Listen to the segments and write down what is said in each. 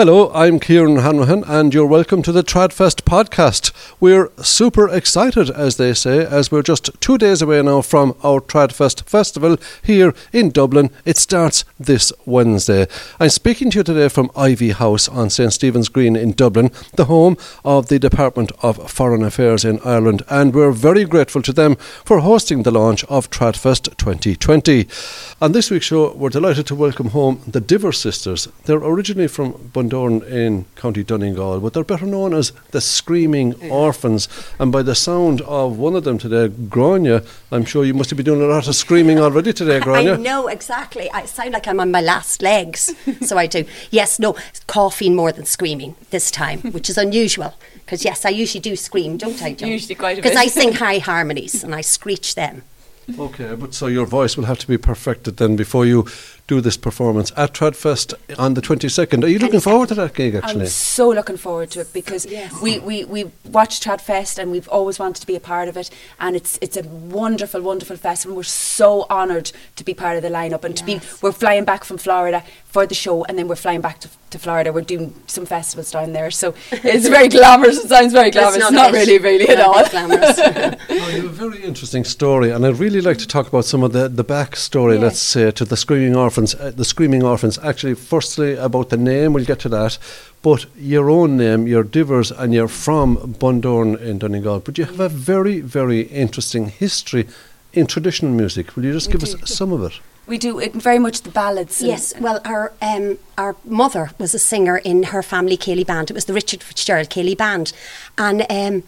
Hello, I'm Kieran Hanrahan, and you're welcome to the Tradfest podcast. We're super excited, as they say, as we're just two days away now from our Tradfest festival here in Dublin. It starts this Wednesday. I'm speaking to you today from Iveagh House on St Stephen's Green in Dublin, the home of the Department of Foreign Affairs in Ireland, and we're very grateful to them for hosting the launch of Tradfest 2020. On this week's show, we're delighted to welcome home the Diver Sisters. They're originally from Bundoran in County Donegal, but they're better known as the Screaming Orphans. And by the sound of one of them today, Grania, I'm sure you must have been doing a lot of screaming already today, Grania. I know exactly. I sound like I'm on my last legs, so I do. Yes, no, coughing more than screaming this time, which is unusual. Because yes, I usually do scream, don't I? John? Usually quite a bit. Because. I sing high harmonies and I screech them. Okay, but so your voice will have to be perfected then before you do this performance at Tradfest on the 22nd. Are you looking forward to that gig, actually? I'm so looking forward to it because Yes. we, we, we watched Tradfest and we've always wanted to be a part of it and it's it's a wonderful wonderful festival. We're so honoured to be part of the lineup and to be we're flying back from Florida for the show and then we're flying back to, to Florida. We're doing some festivals down there, so it's very glamorous. It sounds very glamorous. It's not, a bit- really really at not a all. glamorous. Oh, you have a very interesting story, and I'd really like to talk about some of the, the backstory, Yeah. let's say, to the Screaming Orphans. Uh, the Screaming Orphans, actually, firstly, about the name, we'll get to that, but your own name, you're Divers, and you're from Bundoran in Donegal, but you have a very, very interesting history in traditional music. Will you just We give do. us some of it? We do it very much the ballads. Yes, well, our um, our mother was a singer in her family Céilí band. It was the Richard Fitzgerald Céilí band, and um,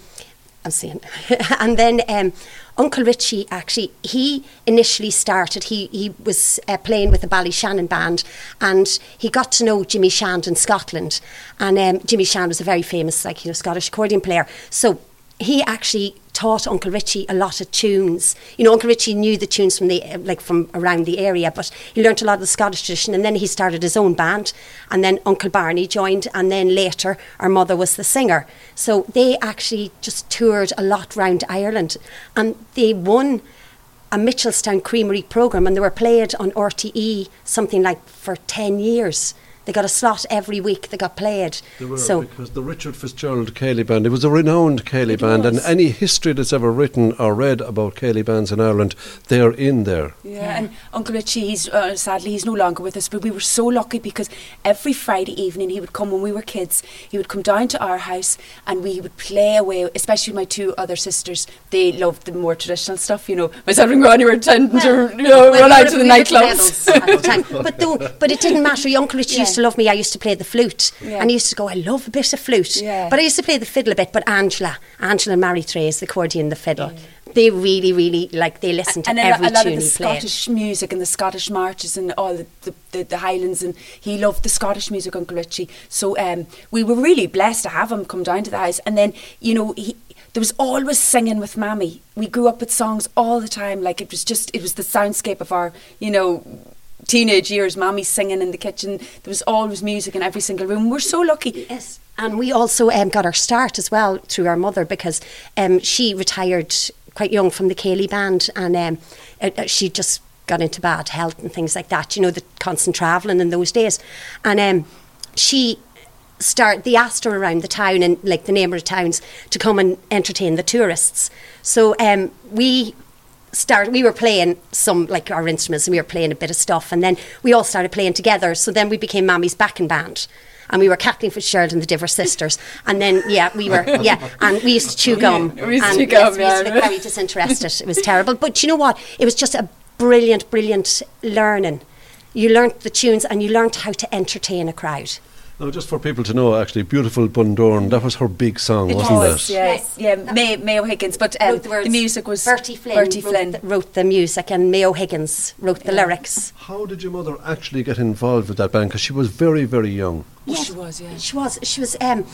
I'm saying, and then um, Uncle Richie actually he initially started. He he was uh, playing with the Ballyshannon band, and he got to know Jimmy Shand in Scotland, and um, Jimmy Shand was a very famous like you know Scottish accordion player. So he actually taught Uncle Richie a lot of tunes. You know, Uncle Richie knew the tunes from the like from around the area, but he learnt a lot of the Scottish tradition. And then he started his own band, and then Uncle Barney joined, and then later our mother was the singer. So they actually just toured a lot round Ireland, and they won a Mitchelstown Creamery program, and they were played on RTE something like for ten years. They got a slot every week. They got played. They were, so because the Richard Fitzgerald Céilí Band, it was a renowned Céilí It band, and any history that's ever written or read about Céilí bands in Ireland, they're in there. Yeah, and Uncle Richie, he's uh, sadly he's no longer with us, but we were so lucky because every Friday evening he would come when we were kids. He would come down to our house and we would play away. Especially my two other sisters, they loved the more traditional stuff. You know, myself and Granny were tending to you know, Well, run out to the nightclubs. the. But though, but it didn't matter. Uncle Richie used to love me. I used to play the flute, Yeah. and he used to go, "I love a bit of flute." Yeah. But I used to play the fiddle a bit. But Angela, Angela and Marie Therese, the accordion, the fiddle, they really, really like they listen to and every a lot tune of the he played. Scottish music and the Scottish marches and all the, the, the, the Highlands and he loved the Scottish music, Uncle Richie. So um, we were really blessed to have him come down to the house. And then, you know, he, there was always singing with Mammy. We grew up with songs all the time. Like it was just, it was the soundscape of our, you know, teenage years. Mammy singing in the kitchen. There was always music in every single room. We're so lucky. Yes. And we also um, got our start as well through our mother because um, she retired quite young from the Céilí band and um, uh, uh, she just got into bad health and things like that, you know, the constant travelling in those days. And um, she start they asked her around the town and like the neighbouring towns to come and entertain the tourists. So um, we start we were playing some like our instruments and we were playing a bit of stuff and then we all started playing together. So then we became Mammy's backing band and we were Kathleen Fitzgerald and the Diver Sisters. And then yeah we were yeah and we used to chew gum. We used to and chew gum, yes, we used to look very disinterested. It was terrible. But you know what? It was just a brilliant brilliant learning. You learnt the tunes and you learnt how to entertain a crowd Now, just for people to know, actually, Beautiful Bundoran, that was her big song, It wasn't was, it? yeah, Yes. yeah. May, Mayo Higgins, but um, the, the music was Bertie Flynn, Bertie wrote, Flynn. The, wrote the music and Mayo Higgins wrote the lyrics How did your mother actually get involved with that band? Because she was very, very young. Oh, she was, yeah. She was. She was. Um,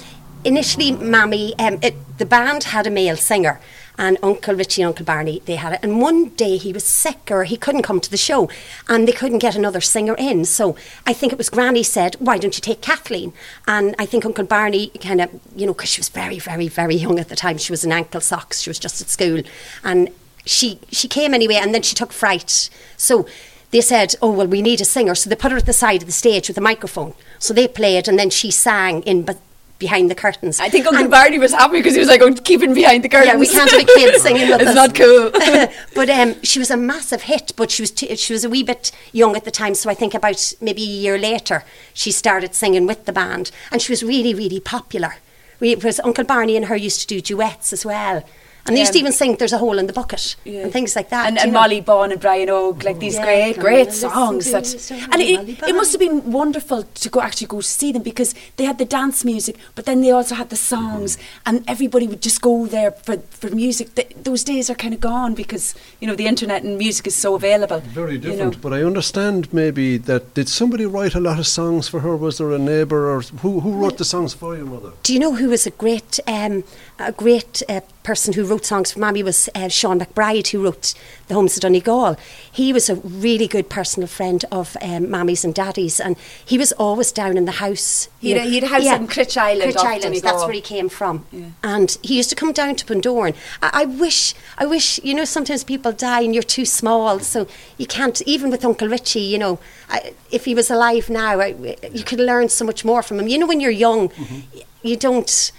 initially, Mammy, um, it, the band had a male singer, and Uncle Richie and Uncle Barney, they had it. And one day he was sick or he couldn't come to the show, and they couldn't get another singer in. So I think it was Granny said, "Why don't you take Kathleen?" And I think Uncle Barney kind of, you know, because she was very, very, very young at the time. She was in ankle socks. She was just at school, and she she came anyway, and then she took fright. So they said, "Oh well, we need a singer," so they put her at the side of the stage with a microphone. So they played, and then she sang in, but behind the curtains. I think Uncle And- Barney was happy because he was like, oh, keeping behind the curtains. yeah, we can't have a kid singing with It's us. not cool. but um, she was a massive hit. But she was t- she was a wee bit young at the time, so I think about maybe a year later she started singing with the band, and she was really really popular. We, because Uncle Barney and her used to do duets as well, and they used to even sing "There's a Hole in the Bucket" Yeah. and things like that. And, and. Molly Bawn and Brian Oak, like these Yeah, great, come great songs. That, and it, it must have been wonderful to go actually go see them because they had the dance music, but then they also had the songs, and everybody would just go there for, for music. Th- those days are kind of gone because you know the internet and music is so available. Very you know. different, but I understand maybe that did somebody write a lot of songs for her? Was there a neighbour or who who wrote the songs for your mother? Do you know who was a great, um, a great uh, person who wrote songs for Mammy was uh, Sean McBride, who wrote The Homes of Donegal. He was a really good personal friend of um, Mammy's and Daddy's, and he was always down in the house. He had a- he had a house in Cruit Island Cruit Island, that's where he came from. Yeah. And he used to come down to Bundoran. I, I wish, I wish, you know, sometimes people die and you're too small, so you can't, even with Uncle Richie, you know, I, if he was alive now, I, you could learn so much more from him. You know, when you're young, y- you don't.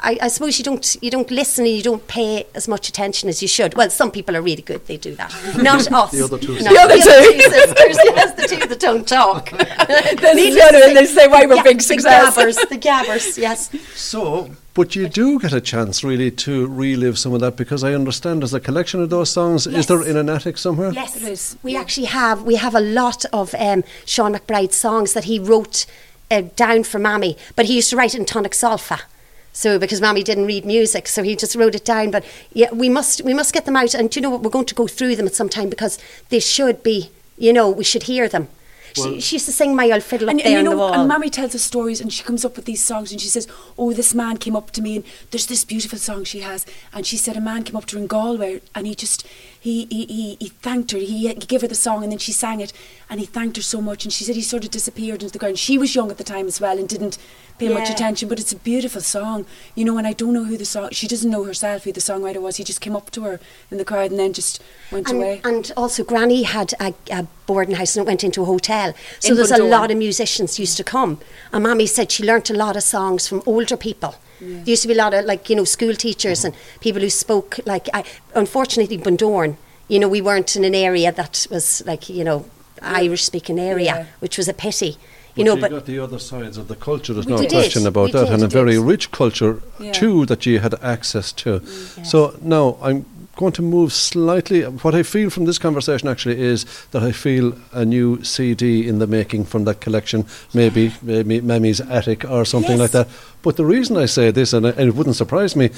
I, I suppose you don't you don't listen and you don't pay as much attention as you should. Well, some people are really good; they do that. Not us. The other two Not sisters. The other two. sisters. Yes, the two that don't talk. They need to know, and they say why we're Yeah, big success. The gabbers, the gabbers. Yes. So, but you do get a chance really to relive some of that because I understand there's a collection of those songs. Is there in an attic somewhere? Yes, There is, We yeah. actually have we have a lot of um, Sean McBride songs that he wrote uh, down for Mammy, but he used to write in tonic solfa. So because Mammy didn't read music, so he just wrote it down. But yeah, we must we must get them out, and do you know what? We're going to go through them at some time because they should be. You know, we should hear them. she, she used to sing "My Old Fiddle" up And, there and you on know, the wall. and Mammy tells us stories, and she comes up with these songs, and she says, "Oh, this man came up to me, and there's this beautiful song she has." And she said, a man came up to her in Galway, and he just he he he, he thanked her. He, he gave her the song, and then she sang it, and he thanked her so much. And she said he sort of disappeared into the ground. She was young at the time as well, and didn't pay much attention. But it's a beautiful song, you know. And I don't know who the song. She doesn't know herself who the songwriter was. He just came up to her in the crowd, and then just went and, away. and also, Granny had a, a boarding house and it went into a hotel. So In there's a lot of musicians used to come. And Mammy said she learnt a lot of songs from older people. There used to be a lot of, like, you know, school teachers mm-hmm. and people who spoke, like, I, unfortunately, Bundoran, you know, we weren't in an area that was, like, you know, Irish speaking area, Yeah. which was a pity. But You know, you but got the other sides of the culture. There's no did. question about We that, did, and a very rich culture Yeah. too that you had access to. Mm. So now I'm going to move slightly. What I feel from this conversation actually is that I feel a new CD in the making from that collection, maybe maybe Mammy's attic or something like that. But the reason I say this, and, I- and it wouldn't surprise me.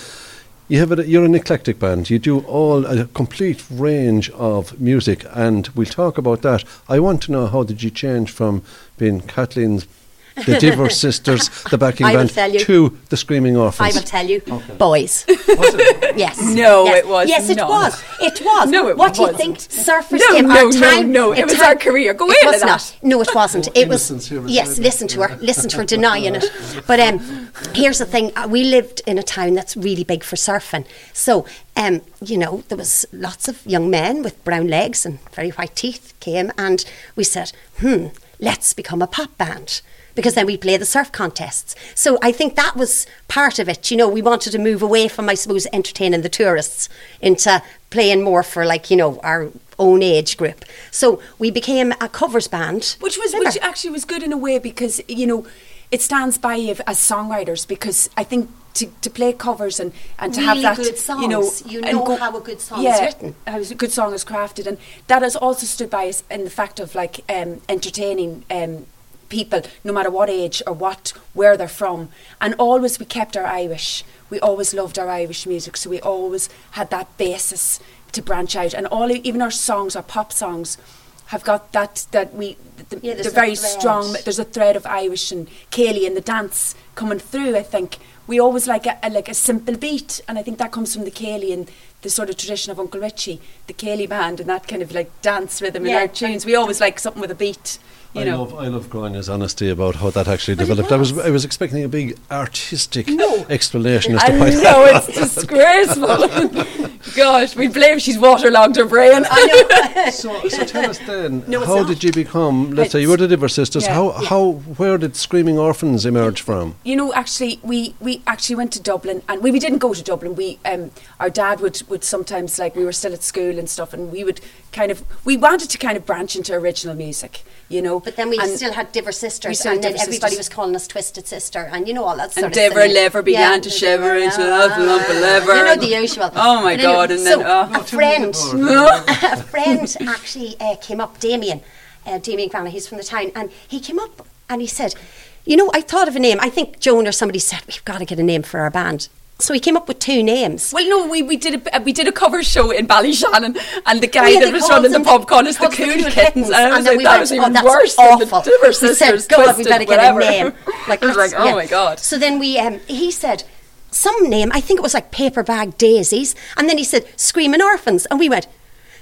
You have a, you're an eclectic band. You do all a complete range of music, and we'll talk about that. I want to know how did you change from being Kathleen's, the Diver Sisters, the backing I will band, tell you. to the Screaming office. I Orphans. will tell you, boys. Yes. No, yes. it was Yes, it not. was. It was. No, it was. what do you wasn't. think? Surfers No, came no, our no, time. no, it in was time- our career. Go it in was not. that. No, it wasn't. Oh, it was. innocence Yes, very listen to her. Listen to her denying it. But um, here's the thing: uh, we lived in a town that's really big for surfing. So, um, you know, there was lots of young men with brown legs and very white teeth came, and we said, "Hmm, let's become a pop band." Because then we play the surf contests. So I think that was part of it. You know, we wanted to move away from, I suppose, entertaining the tourists into playing more for, like, you know, our own age group. So we became a covers band. which was Remember? which actually was good in a way because you know it stands by you as songwriters because I think to, to play covers and, and to have that good you know. You know how a good song is yeah, written. how a good song is crafted and that has also stood by us in the fact of like um, entertaining um, people no matter what age or what where they're from. And always we kept our Irish. We always loved our Irish music so we always had that basis to branch out. And all even our songs our pop songs have got that that we the, Yeah, the very strong there's a thread of Irish and Céilí and the dance coming through I think. We always like a, a like a simple beat and I think that comes from the Céilí and the sort of tradition of Uncle Richie the Céilí band and that kind of like dance rhythm in Yeah. our tunes we always like something with a beat you I know love I love Grania's honesty about how that actually But it developed. I was was. I was expecting a big artistic No. explanation as I to why. know it's disgraceful Gosh, we blame she's waterlogged her brain. So, so tell us then, No, it's how not. did you become? Let's say you were the Diver Sisters. Yeah. how how where did Screaming Orphans emerge from? you know, actually, we, we actually went to Dublin, and we, we didn't go to Dublin. We um, our dad would, would sometimes like we were still at school and stuff, and we would kind of we wanted to kind of branch into original music, you know. But then we and still had Diver Sisters, still had and then Diver everybody Sisters. was calling us Twisted Sister, and you know all that sort and of Deborah silly- Lever began Yeah, to shiver and yeah, lump, lump, liver. You know the usual. Oh my But God! And then so oh. a friend, a friend actually uh, came up, Damien, uh, Damien Granna, he's from the town, and he came up and he said, "You know, I thought of a name. I think Joan or somebody said we've got to get a name for our band." So he came up with two names. Well, no, we, we did a we did a cover show in Ballyshannon, and the guy Oh, yeah, that was running the them pub called us the called Cool Kittens, and I was then like, we that went, was "Oh, even that's worse awful. than the Diver we Sisters. said, God, we better get whatever." a name. Like, I was like, that's- oh my God. So then we, um, he said, some name, I think it was like Paper Bag Daisies, and then he said, Screaming Orphans, and we went,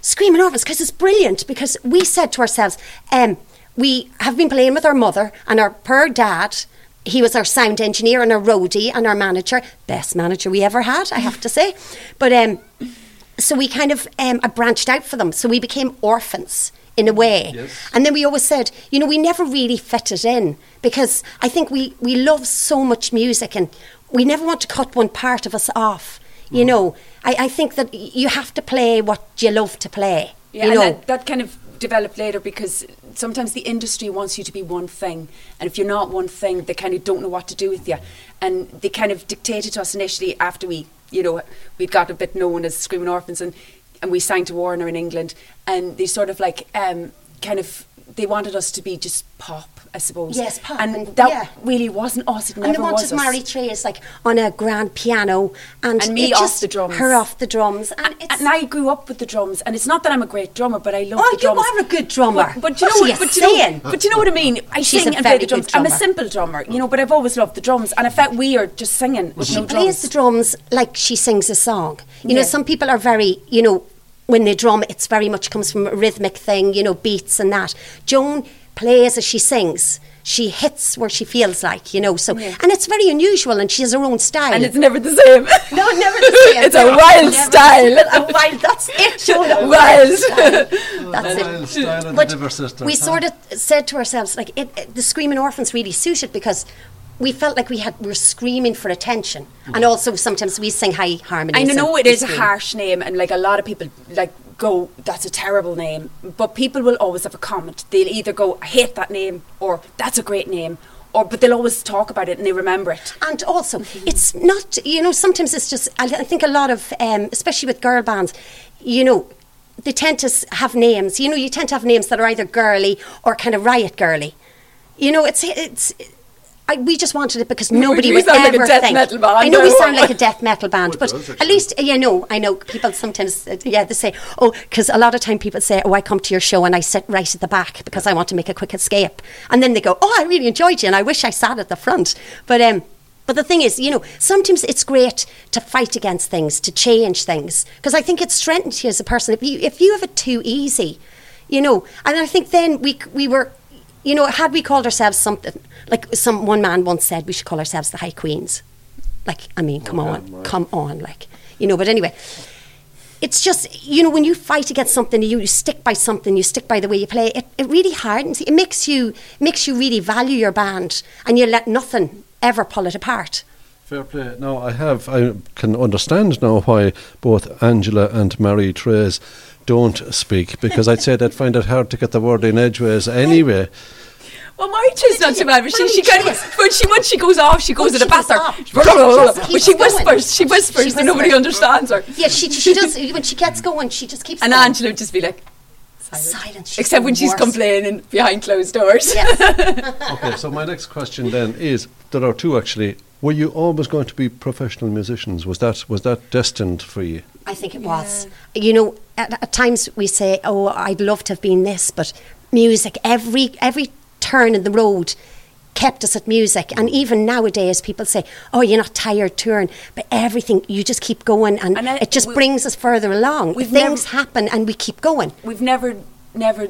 Screaming Orphans, because it's brilliant, because we said to ourselves, um, we have been playing with our mother and our poor dad. He was our sound engineer and our roadie and our manager, best manager we ever had, I have to say. But um, so we kind of um, I branched out for them. So we became orphans in a way. Yes. And then we always said, you know, we never really fitted in because I think we, we love so much music and we never want to cut one part of us off. You know, I, I think that you have to play what you love to play. Yeah, you and know, that, that kind of developed later because sometimes the industry wants you to be one thing, and if you're not one thing, they kind of don't know what to do with you, and they kind of dictated to us initially after we, you know, we got a bit known as Screaming Orphans, and and we sang to Warner in England, and they sort of like um, kind of they wanted us to be just pop, I suppose. Yes, pop, and, that yeah. really wasn't us. It and they wanted. Mary Trace like on a grand piano and, And me off just, the drums. Her off the drums. And, And, it's, and I grew up with the drums, and it's not that I'm a great drummer, but I love Oh, the you are a good drummer. But, but oh, you know What are what? you But you know, but you know what I mean. I She's sing and play the drums. I'm a simple drummer, you know, but I've always loved the drums, and I felt weird just singing with she no plays drums. the drums like she sings a song. You know, some people are very, you know, when they drum, it's very much comes from a rhythmic thing, you know, beats and that. Joan plays as she sings. She hits where she feels like, you know. So, Yeah. and it's very unusual, and she has her own style. and it's never the same. no, never the same. it's a wild Never style. A wild. That's it, Joan. a Wild. style. That's Wild it. style of the But Diver we huh? sort of said to ourselves, like, it, it- the Screaming Orphans really suited because we felt like we had we were screaming for attention, and also sometimes we sing high harmonies. I know and it is a harsh name, and like a lot of people like go, "That's a terrible name," but people will always have a comment. They'll either go, "I hate that name," or "That's a great name," or but they'll always talk about it and they remember it. And also, it's not, you know, sometimes it's just, I I think a lot of, um, especially with girl bands, you know, they tend to have names, you know, you tend to have names that are either girly or kind of riot girly. You know, it's, it's, I, we just wanted it because nobody we would sound like a ever death think. metal band I know we sound like a death metal band, it but does, at least, you know, I know people sometimes, uh, yeah, they say, oh, because a lot of time people say, oh, I come to your show and I sit right at the back because I want to make a quick escape. And then they go, oh, I really enjoyed you and I wish I sat at the front. But, um, but the thing is, you know, sometimes it's great to fight against things, to change things, because I think it strengthens you as a person. If you if you have it too easy, you know, and I think then we we were, you know, had we called ourselves something like some one man once said, we should call ourselves the High Queens. Like, I mean, come Okay, on, right. come on, like, you know. But anyway, it's just you know when you fight against something, you, you stick by something, you stick by the way you play. It, it really hardens. It makes you makes you really value your band, and you let nothing ever pull it apart. Fair play. Now, I have. I can understand now why both Angela and Marie Therese don't speak because I'd say they'd find it hard to get the word in edgeways anyway. Well, Marcha's not so bad, but she, she kind of, but she once she goes off, she goes Once at a just But she whispers, she whispers, She and nobody understands her. Yeah, she she does when she gets going. She just keeps And going. Angela would just be like, silent. Silence. She's Except when she's worst. complaining behind closed doors. Yes. Okay, so my next question then is: there are two actually. Were you always going to be professional musicians? Was that was that destined for you? I think it was. You know, at, at times we say, "Oh, I'd love to have been this," but music, every every turn in the road kept us at music. And even nowadays, people say, "Oh, you're not tired touring," but everything you just keep going, and, And I- it just we- brings us further along. Things never- happen, and we keep going. We've never, never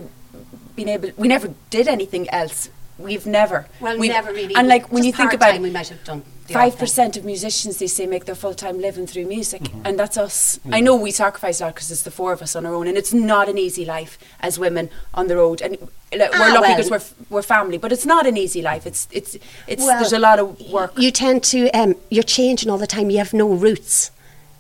been able, we never did anything else. We've never. Well, We've- never really. And like when you think about it, we might have done. five percent of musicians they say make their full time living through music, Mm-hmm. and that's us. I know we sacrifice a lot because it's the four of us on our own, and it's not an easy life as women on the road. And like, we're Ah, lucky well. because we're f- we're family, but it's not an easy life. It's it's it's Well, there's a lot of work. You tend to, um, you're changing all the time. You have no roots.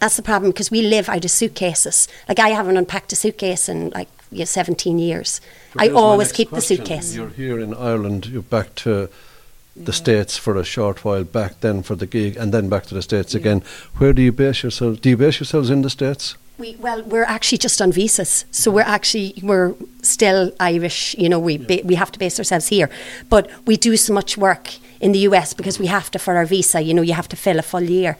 That's the problem because we live out of suitcases. Like I haven't unpacked a suitcase in like yeah, 17 years. But I always keep question. the suitcase. You're here in Ireland, you're back to the States for a short while, back then for the gig, and then back to the States again. Where do you base yourselves? Do you base yourselves in the States? We, well, we're actually just on visas, so we're actually we're still Irish. You know, we ba- we have to base ourselves here, but we do so much work in the US because we have to for our visa. You know, you have to fill a full year.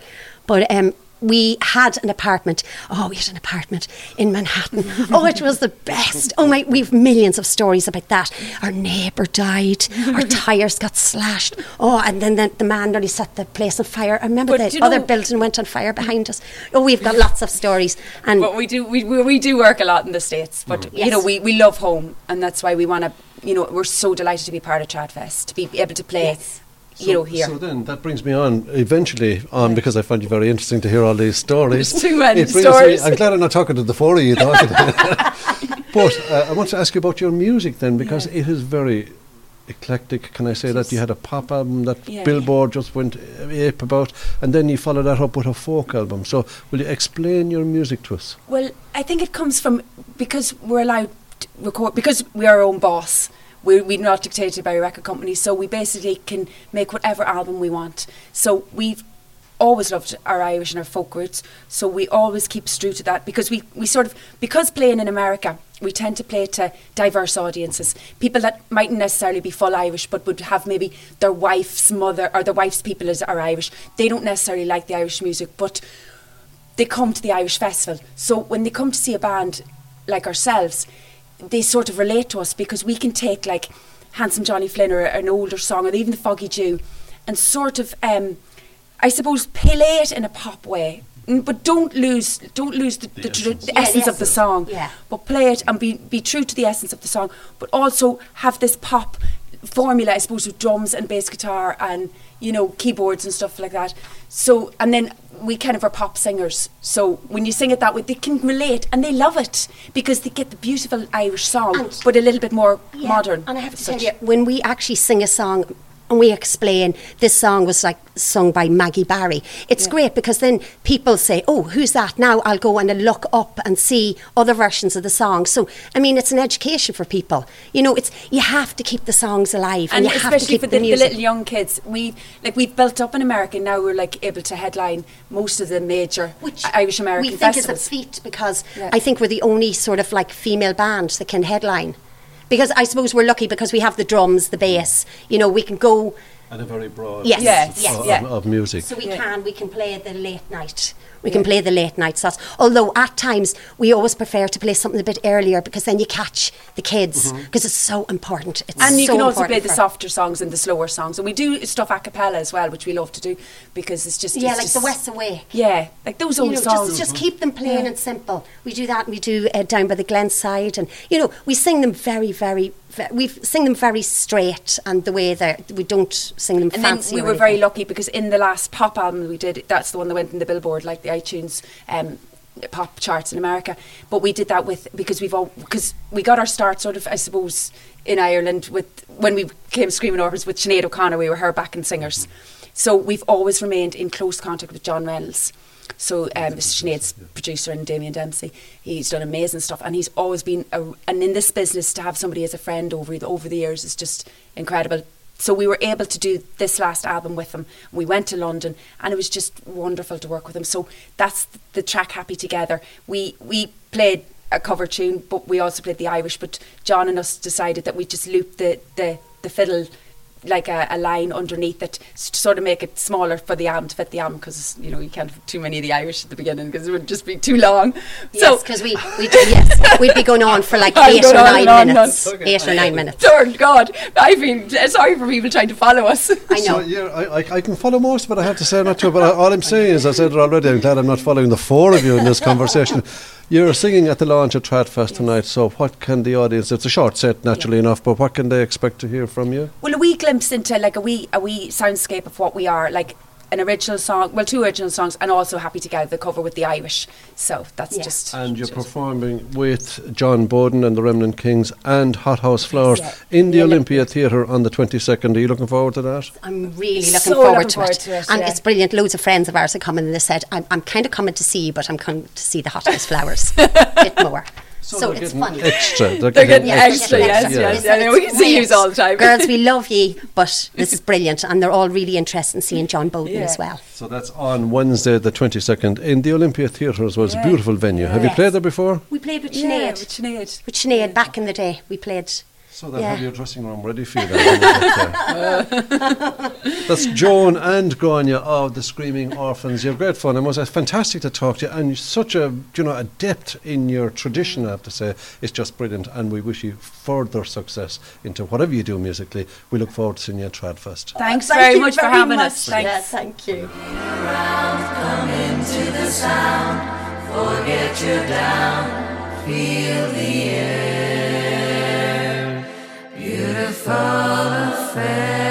But um, we had an apartment. Oh, we had an apartment in Manhattan. oh, it was the best. Oh my, we've millions of stories about that. Our neighbour died. Our tires got slashed. Oh, and then the, the man nearly set the place on fire. I remember But the other know- building went on fire behind us. Oh, we've got lots of stories. And But we do we, we, we do work a lot in the states. But mm. you know we, we love home, and that's why we want to. You know we're so delighted to be part of Tradfest to be able to play. Yes. You know here. So then that brings me on eventually on because I find you very interesting to hear all these stories. There's too many It brings me- stories. I'm glad I'm not talking to the four of you talking. but uh, I want to ask you about your music then because it is very eclectic. Can I say that you had a pop album that Yeah. Billboard just went ape about, and then you followed that up with a folk album. So will you explain your music to us? Well, I think it comes from because we're allowed to record because we're our own boss. We're, we're not dictated by a record company, so we basically can make whatever album we want. So we've always loved our Irish and our folk roots, so we always keep true to that because we, we sort of because playing in America, we tend to play to diverse audiences, people that mightn't necessarily be full Irish, but would have maybe their wife's mother or their wife's people as are Irish. They don't necessarily like the Irish music, but they come to the Irish Festival. So when they come to see a band like ourselves, they sort of relate to us because we can take like Handsome Johnny Flynn or an older song or even the Foggy Dew and sort of, um, I suppose, play it in a pop way. Mm, But don't lose, don't lose the, the, tr- the Yeah, the essence of the song. Yeah. But play it and be be true to the essence of the song. But also have this pop formula, I suppose, with drums and bass guitar and you know keyboards and stuff like that. So and then we kind of are pop singers. So when you sing it that way, they can relate and they love it because they get the beautiful Irish song, And- but a little bit more Yeah, modern. And I have to Such- tell you, when we actually sing a song and we explain this song was like sung by Maggie Barry, it's great because then people say, "Oh, who's that?" Now I'll go and I'll look up and see other versions of the song. So I mean, it's an education for people. You know, it's you have to keep the songs alive, and, and you have to especially keep for the, the, the little young kids, we like we've built up in America. Now we're like able to headline most of the major which Irish American we think festivals. is a feat because Yeah. I think we're the only sort of like female band that can headline. Because I suppose we're lucky because we have the drums, the bass. You know, we can go. And a very broad Yes, Yes, yes. of, yeah. of, of music. So we Yeah. can we can play the late night. We can play the late night slots. Although at times we always prefer to play something a bit earlier because then you catch the kids because it's so important. It's and you so can also play the softer songs and the slower songs, and we do stuff a cappella as well, which we love to do because it's just Yeah, it's like just, the West Awake. Yeah, like those You old know, songs. just, just keep them plain Yeah. and simple. We do that. and We do uh, down by the Glen side, and you know we sing them very, very. We sing them very straight, and the way that we don't sing them and then fancy. we were very lucky because in the last pop album we did, that's the one that went in the Billboard, like the iTunes um, pop charts in America. But we did that with because we've all because we got our start sort of I suppose in Ireland with when we came Screaming Orphans with Sinead O'Connor. We were her backing singers, so we've always remained in close contact with John Reynolds. So um, Sinead's producer and Damien Dempsey, he's done amazing stuff, and he's always been. A, and in this business, to have somebody as a friend over the, over the years is just incredible. So we were able to do this last album with him. We went to London, and it was just wonderful to work with him. So that's the track "Happy Together." We we played a cover tune, but we also played the Irish. But John and us decided that we just looped the the, the fiddle like a, a line underneath it to sort of make it smaller for the arm to fit the arm because you know you can't have too many of the Irish at the beginning because it would just be too long. Yes, because we we yes we'd be going on for like eight or on nine on minutes. on. Eight or nine minutes. Dear God, I feel sorry for people trying to follow us. I So, know. yeah, I, I, I can follow most but I have to say, I'm not sure, but all I'm saying is, I said it already, I'm glad I'm not following the four of you in this conversation. You're singing at the launch of Tradfest tonight, so what can the audience, it's a short set naturally enough, but what can they expect to hear from you? Well, a wee glimpse into like a wee a wee soundscape of what we are. Like an original song, well, two original songs, and also Happy Together, the cover with the Irish. So that's Yeah. just. And you're just- performing with Jon Boden and the Remnant Kings and Hothouse Flowers Yeah. in the Yeah. Olympia Theatre on the 22nd. Are you looking forward to that? I'm really looking So forward, looking to, forward it. to it, And yeah. it's brilliant. Loads of friends of ours are coming and they said, I'm, I'm kind of coming to see you, but I'm coming to see the hothouse flowers a bit more. So, they're it's getting fun. Extra. They're, They're getting Yeah, extra, yeah, yes, yeah. yes. Yeah. yeah. We can see you all the time. Girls, we love ye, but this is brilliant. And they're all really interested in seeing Jon Boden Yeah. as well. So that's on Wednesday, the 22nd, in the Olympia Theatre as well. It's a beautiful venue. Have you played there before? We played with Yeah, Sinead. with Sinead. with Sinead back in the day. We played. So they'll Yeah. have your dressing room ready for you then. That's Joan and Grania of the Screaming Orphans. You're great fun. It was uh, fantastic to talk to you, and you're such a you know a depth in your tradition. I have to say, it's just brilliant, and we wish you further success into whatever you do musically. We look forward to seeing you at Tradfest. Thanks Thank very you much for very having much. us. Thanks. Yeah, thank you. Come of faith.